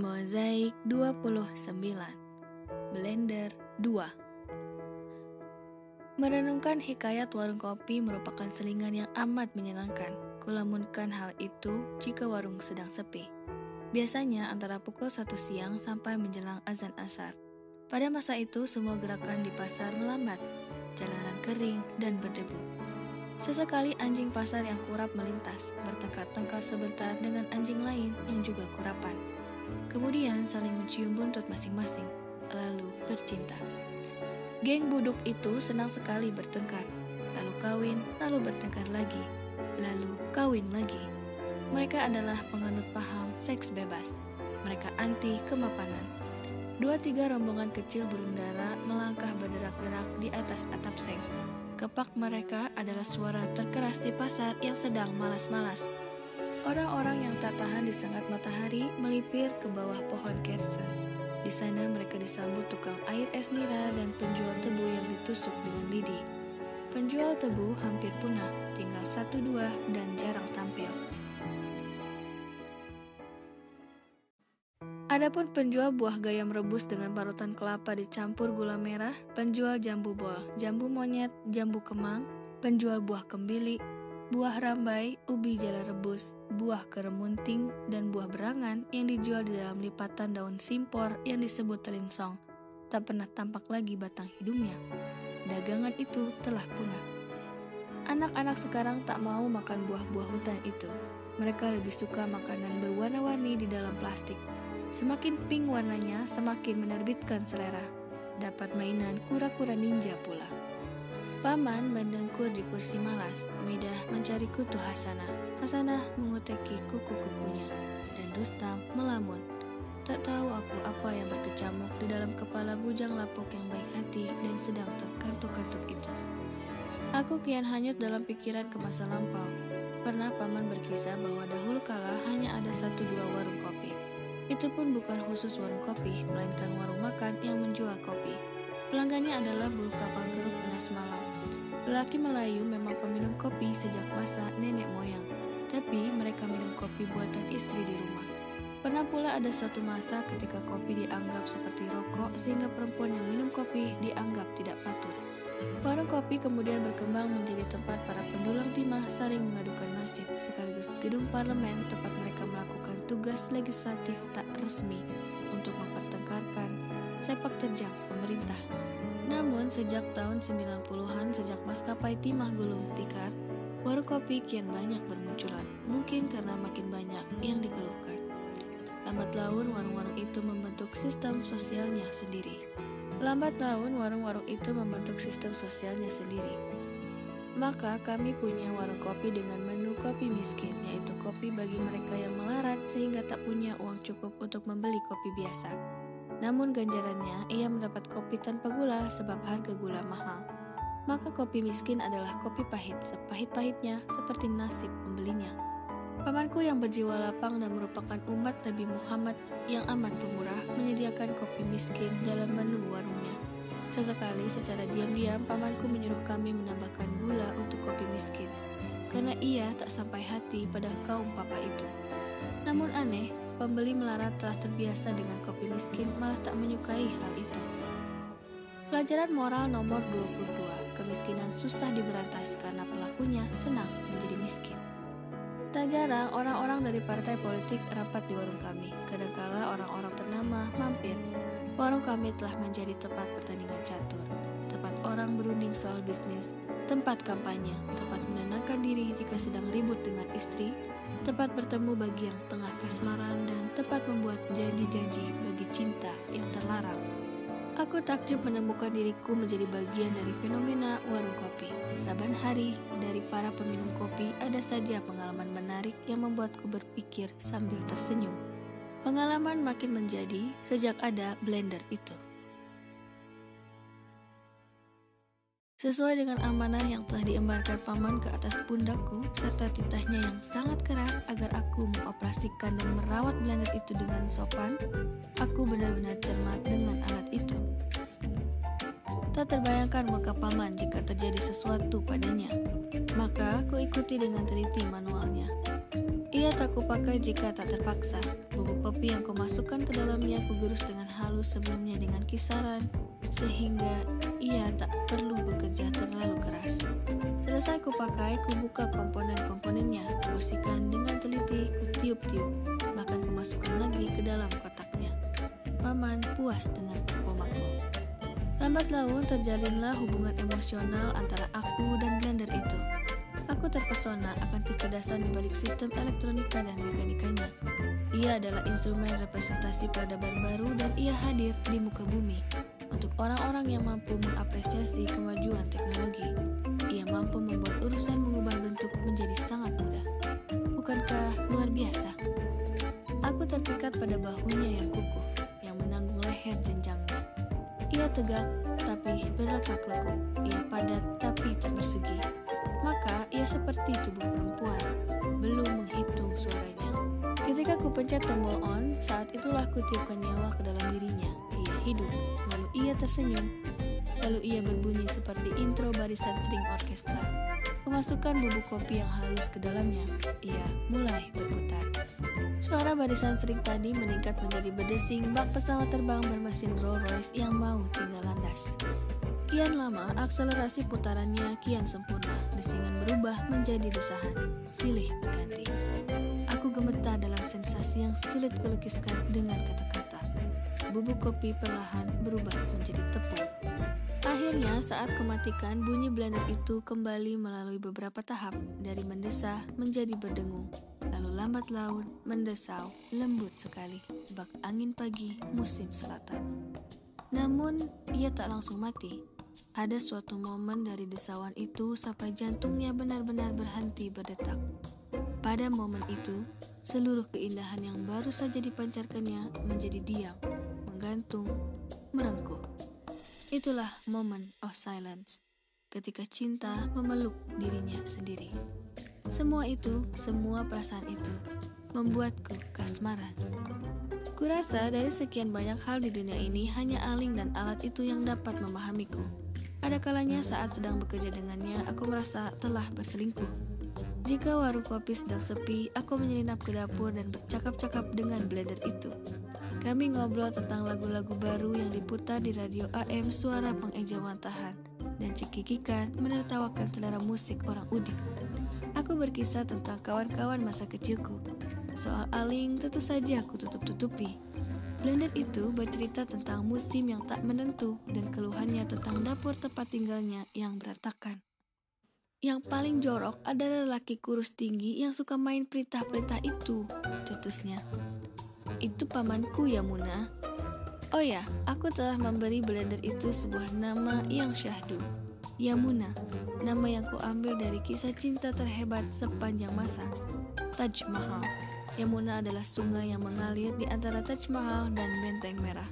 Mozaik 29 Blender 2 Merenungkan hikayat warung kopi merupakan selingan yang amat menyenangkan. Kulamunkan hal itu jika warung sedang sepi. Biasanya antara pukul 1 siang sampai menjelang azan asar. Pada masa itu semua gerakan di pasar melambat, jalanan kering dan berdebu. Sesekali anjing pasar yang kurap melintas, bertengkar-tengkar sebentar dengan anjing lain yang juga kurapan. Kemudian saling mencium buntut masing-masing, lalu bercinta. Geng buduk itu senang sekali bertengkar, lalu kawin, lalu bertengkar lagi, lalu kawin lagi. Mereka adalah penganut paham seks bebas. Mereka anti kemapanan. Dua tiga rombongan kecil burung dara melangkah berderak-derak di atas atap seng. Kepak mereka adalah suara terkeras di pasar yang sedang malas-malas. Orang-orang yang tak tahan disengat matahari melipir ke bawah pohon kersen. Di sana mereka disambut tukang air es nira dan penjual tebu yang ditusuk dengan lidi. Penjual tebu hampir punah, tinggal satu dua dan jarang tampil. Adapun penjual buah gayam rebus dengan parutan kelapa dicampur gula merah, penjual jambu bol, jambu monyet, jambu kemang, penjual buah kembili, buah rambai, ubi jala rebus, buah keremunting, dan buah berangan yang dijual di dalam lipatan daun simpor yang disebut telinsong. Tak pernah tampak lagi batang hidungnya. Dagangan itu telah punah. Anak-anak sekarang tak mau makan buah-buah hutan itu. Mereka lebih suka makanan berwarna-warni di dalam plastik. Semakin pink warnanya, semakin menerbitkan selera. Dapat mainan kura-kura ninja pula. Paman mendengkur di kursi malas, Midah mencari kutu Hasanah. Hasanah menguteki kuku-kukunya, dan Rustam melamun. Tak tahu aku apa yang berkecamuk di dalam kepala bujang lapuk yang baik hati dan sedang terkantuk-kantuk itu. Aku kian hanyut dalam pikiran ke masa lampau. Pernah paman berkisah bahwa dahulu kala hanya ada satu dua warung kopi. Itu pun bukan khusus warung kopi, melainkan warung makan yang menjual kopi. Pelanggannya adalah buruh kapal keruk tengah semalam. Lelaki Melayu memang peminum kopi sejak masa nenek moyang, tapi mereka minum kopi buatan istri di rumah. Pernah pula ada suatu masa ketika kopi dianggap seperti rokok sehingga perempuan yang minum kopi dianggap tidak patut. Warung kopi kemudian berkembang menjadi tempat para pendulang timah saling mengadukan nasib sekaligus gedung parlemen tempat mereka melakukan tugas legislatif tak resmi untuk mempertengkarkan sepak terjang pemerintah. Namun sejak tahun 90-an sejak maskapai timah gulung tikar, warung kopi kian banyak bermunculan, mungkin karena makin banyak yang dikeluhkan. Lambat laun warung-warung itu membentuk sistem sosialnya sendiri. Lambat laun warung-warung itu membentuk sistem sosialnya sendiri. Maka kami punya warung kopi dengan menu kopi miskin, yaitu kopi bagi mereka yang melarat sehingga tak punya uang cukup untuk membeli kopi biasa. Namun ganjarannya, ia mendapat kopi tanpa gula sebab harga gula mahal. Maka kopi miskin adalah kopi pahit, sepahit-pahitnya seperti nasib pembelinya. Pamanku yang berjiwa lapang dan merupakan umat Nabi Muhammad yang amat pemurah menyediakan kopi miskin dalam menu warungnya. Sesekali secara diam-diam pamanku menyuruh kami menambahkan gula untuk kopi miskin, karena ia tak sampai hati pada kaum papa itu. Namun aneh, pembeli melarat telah terbiasa dengan kopi miskin malah tak menyukai hal itu. Pelajaran moral nomor 22, kemiskinan susah diberantas karena pelakunya senang menjadi miskin. Tak jarang orang-orang dari partai politik rapat di warung kami. Kadangkala orang-orang ternama mampir. Warung kami telah menjadi tempat pertandingan catur, tempat orang berunding soal bisnis, tempat kampanye, tempat menenangkan diri jika sedang ribut dengan istri, tempat bertemu bagi yang tengah kasmaran, dan tempat membuat janji-janji bagi cinta yang terlarang. Aku takjub menemukan diriku menjadi bagian dari fenomena warung kopi. Saban hari, dari para peminum kopi ada saja pengalaman menarik yang membuatku berpikir sambil tersenyum. Pengalaman makin menjadi sejak ada blender itu. Sesuai dengan amanah yang telah diembarkan paman ke atas pundakku, serta titahnya yang sangat keras agar aku mengoperasikan dan merawat blender itu dengan sopan, aku benar-benar cermat dengan alat itu. Tak terbayangkan murka paman jika terjadi sesuatu padanya. Maka aku ikuti dengan teliti manualnya. Ia tak kupakai jika tak terpaksa. Bubuk kopi yang kau masukkan ke dalamnya kugerus dengan halus sebelumnya dengan kisaran, sehingga ia tak perlu bekerja terlalu keras. Selesai kupakai, kubuka komponen-komponennya, bersihkan dengan teliti, kutiup-tiup, bahkan kumasukkan lagi ke dalam kotaknya. Paman puas dengan performaku. Lambat laun terjalinlah hubungan emosional antara aku dan blender itu. Aku terpesona akan kecerdasan di balik sistem elektronika dan mekanikanya. Ia adalah instrumen representasi peradaban baru dan ia hadir di muka bumi untuk orang-orang yang mampu mengapresiasi kemajuan teknologi. Ia mampu membuat urusan mengubah bentuk menjadi sangat mudah. Bukankah luar biasa? Aku terpikat pada bahunya yang kukuh, yang menanggung leher jenjangnya. Ia tegak, tapi berlekak-lekuk. Ia padat, tapi tak bersegi maka ia seperti tubuh perempuan, belum menghitung suaranya. Ketika ku pencet tombol on, saat itulah ku tiupkan nyawa ke dalam dirinya. Hidup, lalu ia tersenyum, lalu ia berbunyi seperti intro barisan string orkestra. Memasukkan bubuk kopi yang halus ke dalamnya, ia mulai berputar. Suara barisan string tadi meningkat menjadi berdesing bak pesawat terbang bermesin Rolls Royce yang mau tinggal landas. Kian lama, akselerasi putarannya kian sempurna. Desingan berubah menjadi desahan. Silih berganti. Aku gemetar dalam sensasi yang sulit kulukiskan dengan kata-kata. Bubuk kopi perlahan berubah menjadi tepung. Akhirnya, saat kematikan, bunyi blender itu kembali melalui beberapa tahap, dari mendesah menjadi berdengung, lalu lambat laun, mendesau, lembut sekali, bak angin pagi musim selatan. Namun, ia tak langsung mati. Ada suatu momen dari desauan itu sampai jantungnya benar-benar berhenti berdetak. Pada momen itu, seluruh keindahan yang baru saja dipancarkannya menjadi diam, menggantung, merengkuh. Itulah moment of silence, ketika cinta memeluk dirinya sendiri. Semua itu, semua perasaan itu, membuatku kasmaran. Kurasa dari sekian banyak hal di dunia ini, hanya aling dan alat itu yang dapat memahamiku. Ada kalanya saat sedang bekerja dengannya, aku merasa telah berselingkuh. Jika warung kopi sedang sepi, aku menyelinap ke dapur dan bercakap-cakap dengan blender itu. Kami ngobrol tentang lagu-lagu baru yang diputar di radio AM suara pengejawantahan dan cekikikan menertawakan selera musik orang udik. Aku berkisah tentang kawan-kawan masa kecilku. Soal aling tentu saja aku tutup-tutupi. Blender itu bercerita tentang musim yang tak menentu dan keluhannya tentang dapur tempat tinggalnya yang berantakan. Yang paling jorok adalah lelaki kurus tinggi yang suka main perintah-perintah itu, cetusnya. Itu pamanku ya Muna. Oh ya, aku telah memberi blender itu sebuah nama yang syahdu. Yamuna, nama yang kuambil dari kisah cinta terhebat sepanjang masa, Taj Mahal. Yamuna adalah sungai yang mengalir di antara Taj Mahal dan Benteng Merah.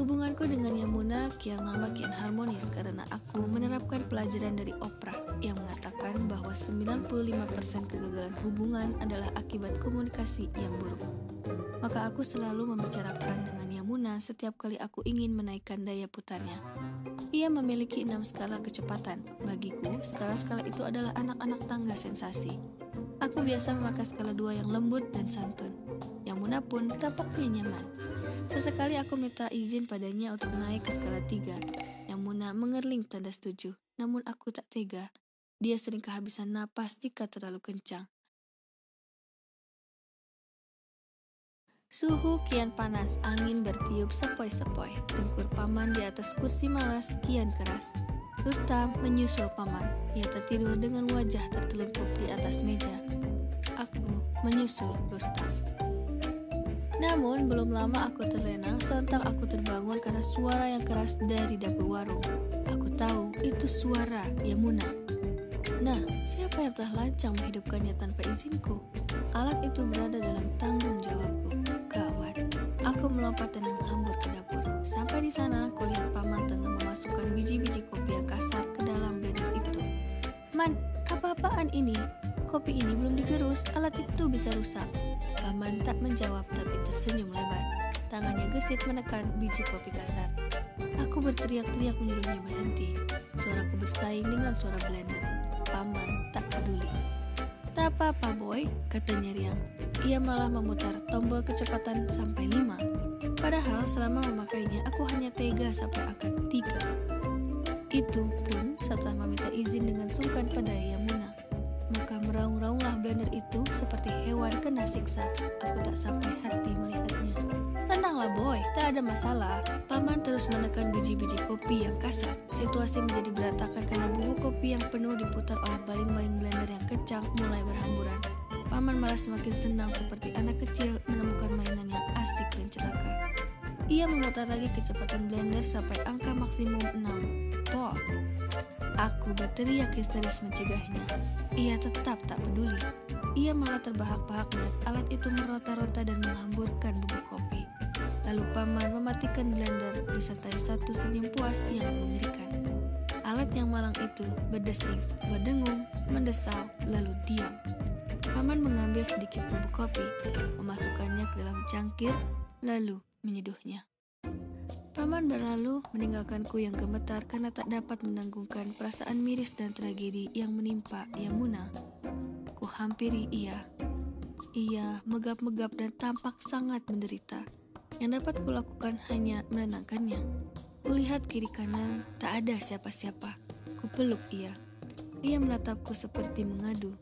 Hubunganku dengan Yamuna kian lama kian harmonis karena aku menerapkan pelajaran dari Oprah yang mengatakan bahwa 95% kegagalan hubungan adalah akibat komunikasi yang buruk. Maka aku selalu membicarakan dengan Yamuna setiap kali aku ingin menaikkan daya putarnya. Ia memiliki enam skala kecepatan. Bagiku, skala-skala itu adalah anak-anak tangga sensasi. Aku biasa memakai skala dua yang lembut dan santun. Yang Muna pun tampaknya nyaman. Sesekali aku minta izin padanya untuk naik ke skala tiga. Yang Muna mengerling tanda setuju. Namun aku tak tega. Dia sering kehabisan napas jika terlalu kencang. Suhu kian panas, angin bertiup sepoi-sepoi. Dengkur paman di atas kursi malas kian keras. Rustam menyusul paman. Ia tertidur dengan wajah tertelungkup di atas meja. Aku menyusul Rustam. Namun belum lama aku terlena, sontak aku terbangun karena suara yang keras dari dapur warung. Aku tahu itu suara Yamuna. Nah, siapa yang telah lancang menghidupkannya tanpa izinku? Alat itu berada dalam melompat dan menghambur ke dapur. Sampai di sana, kulihat paman tengah memasukkan biji-biji kopi yang kasar ke dalam blender itu. Man, apa-apaan ini? Kopi ini belum digerus, alat itu bisa rusak. Paman tak menjawab tapi tersenyum lebar. Tangannya gesit menekan biji kopi kasar. Aku berteriak-teriak menyuruhnya berhenti. Suaraku bersaing dengan suara blender. Paman tak peduli. Tak apa-apa boy, katanya Riang. Ia malah memutar tombol kecepatan sampai 5. Padahal selama memakainya aku hanya tega sampai angka 3. Itu pun setelah meminta izin dengan sungkan pada Yamuna. Maka meraung-raunglah blender itu seperti hewan kena siksa. Aku tak sampai hati melihatnya. Boy, tak ada masalah. Paman terus menekan biji-biji kopi yang kasar. Situasi menjadi berantakan karena bubuk kopi yang penuh diputar oleh baling-baling blender yang kencang mulai berhamburan. Paman malah semakin senang seperti anak kecil menemukan mainan yang asik dan celaka. Ia memutar lagi kecepatan blender sampai angka maksimum 6. Pol. Aku berteriak histeris mencegahnya. Ia tetap tak peduli. Ia malah terbahak-bahak melihat alat itu merota-rota dan menghamburkan bubuk kopi. Lalu paman mematikan blender disertai satu senyum puas yang mengerikan. Alat yang malang itu berdesing, berdengung, mendesau, lalu diam. Paman mengambil sedikit bubuk kopi, memasukkannya ke dalam cangkir, lalu menyeduhnya. Paman berlalu meninggalkanku yang gemetar karena tak dapat menanggungkan perasaan miris dan tragedi yang menimpa Yamuna. Ku hampiri ia. Ia megap-megap dan tampak sangat menderita. Yang dapat kulakukan hanya menenangkannya. Kulihat kiri kanan, tak ada siapa-siapa. Ku peluk ia. Ia menatapku seperti mengadu.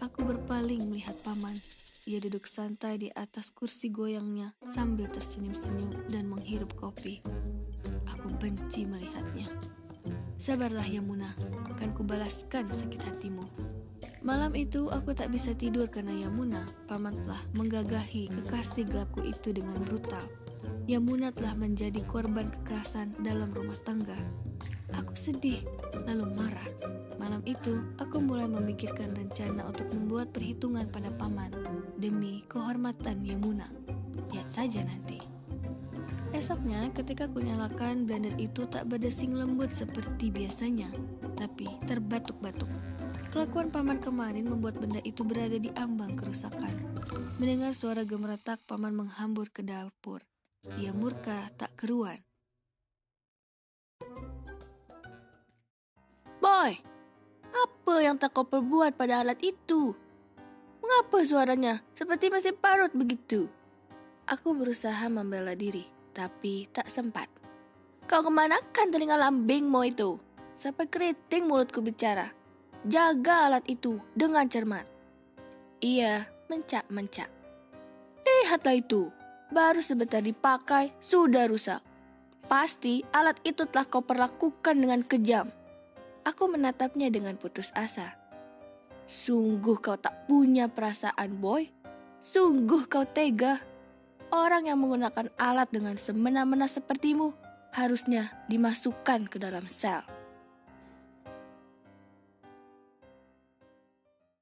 Aku berpaling melihat paman. Ia duduk santai di atas kursi goyangnya sambil tersenyum-senyum dan menghirup kopi. Aku benci melihatnya. Sabarlah Yamuna, akan kubalaskan sakit hatimu. Malam itu aku tak bisa tidur karena Yamuna, paman telah menggagahi kekasih gelapku itu dengan brutal. Yamuna telah menjadi korban kekerasan dalam rumah tangga. Aku sedih, lalu marah. Malam itu, aku mulai memikirkan rencana untuk membuat perhitungan pada paman demi kehormatan Yamuna. Lihat saja nanti. Esoknya, ketika kunyalakan blender itu tak berdesing lembut seperti biasanya, tapi terbatuk-batuk. Kelakuan paman kemarin membuat benda itu berada di ambang kerusakan. Mendengar suara gemeretak, paman menghambur ke dapur. Dia murka tak keruan. Boy, apa yang tak kau perbuat pada alat itu? Mengapa suaranya seperti mesin parut begitu? Aku berusaha membela diri, tapi tak sempat. Kau kemanakan telinga lambingmu itu? Sampai keriting mulutku bicara. Jaga alat itu dengan cermat. Ia mencak-mencak. Lihatlah itu, baru sebentar dipakai sudah rusak. Pasti alat itu telah kau perlakukan dengan kejam. Aku menatapnya dengan putus asa. Sungguh kau tak punya perasaan, boy. Sungguh kau tega. Orang yang menggunakan alat dengan semena-mena sepertimu harusnya dimasukkan ke dalam sel.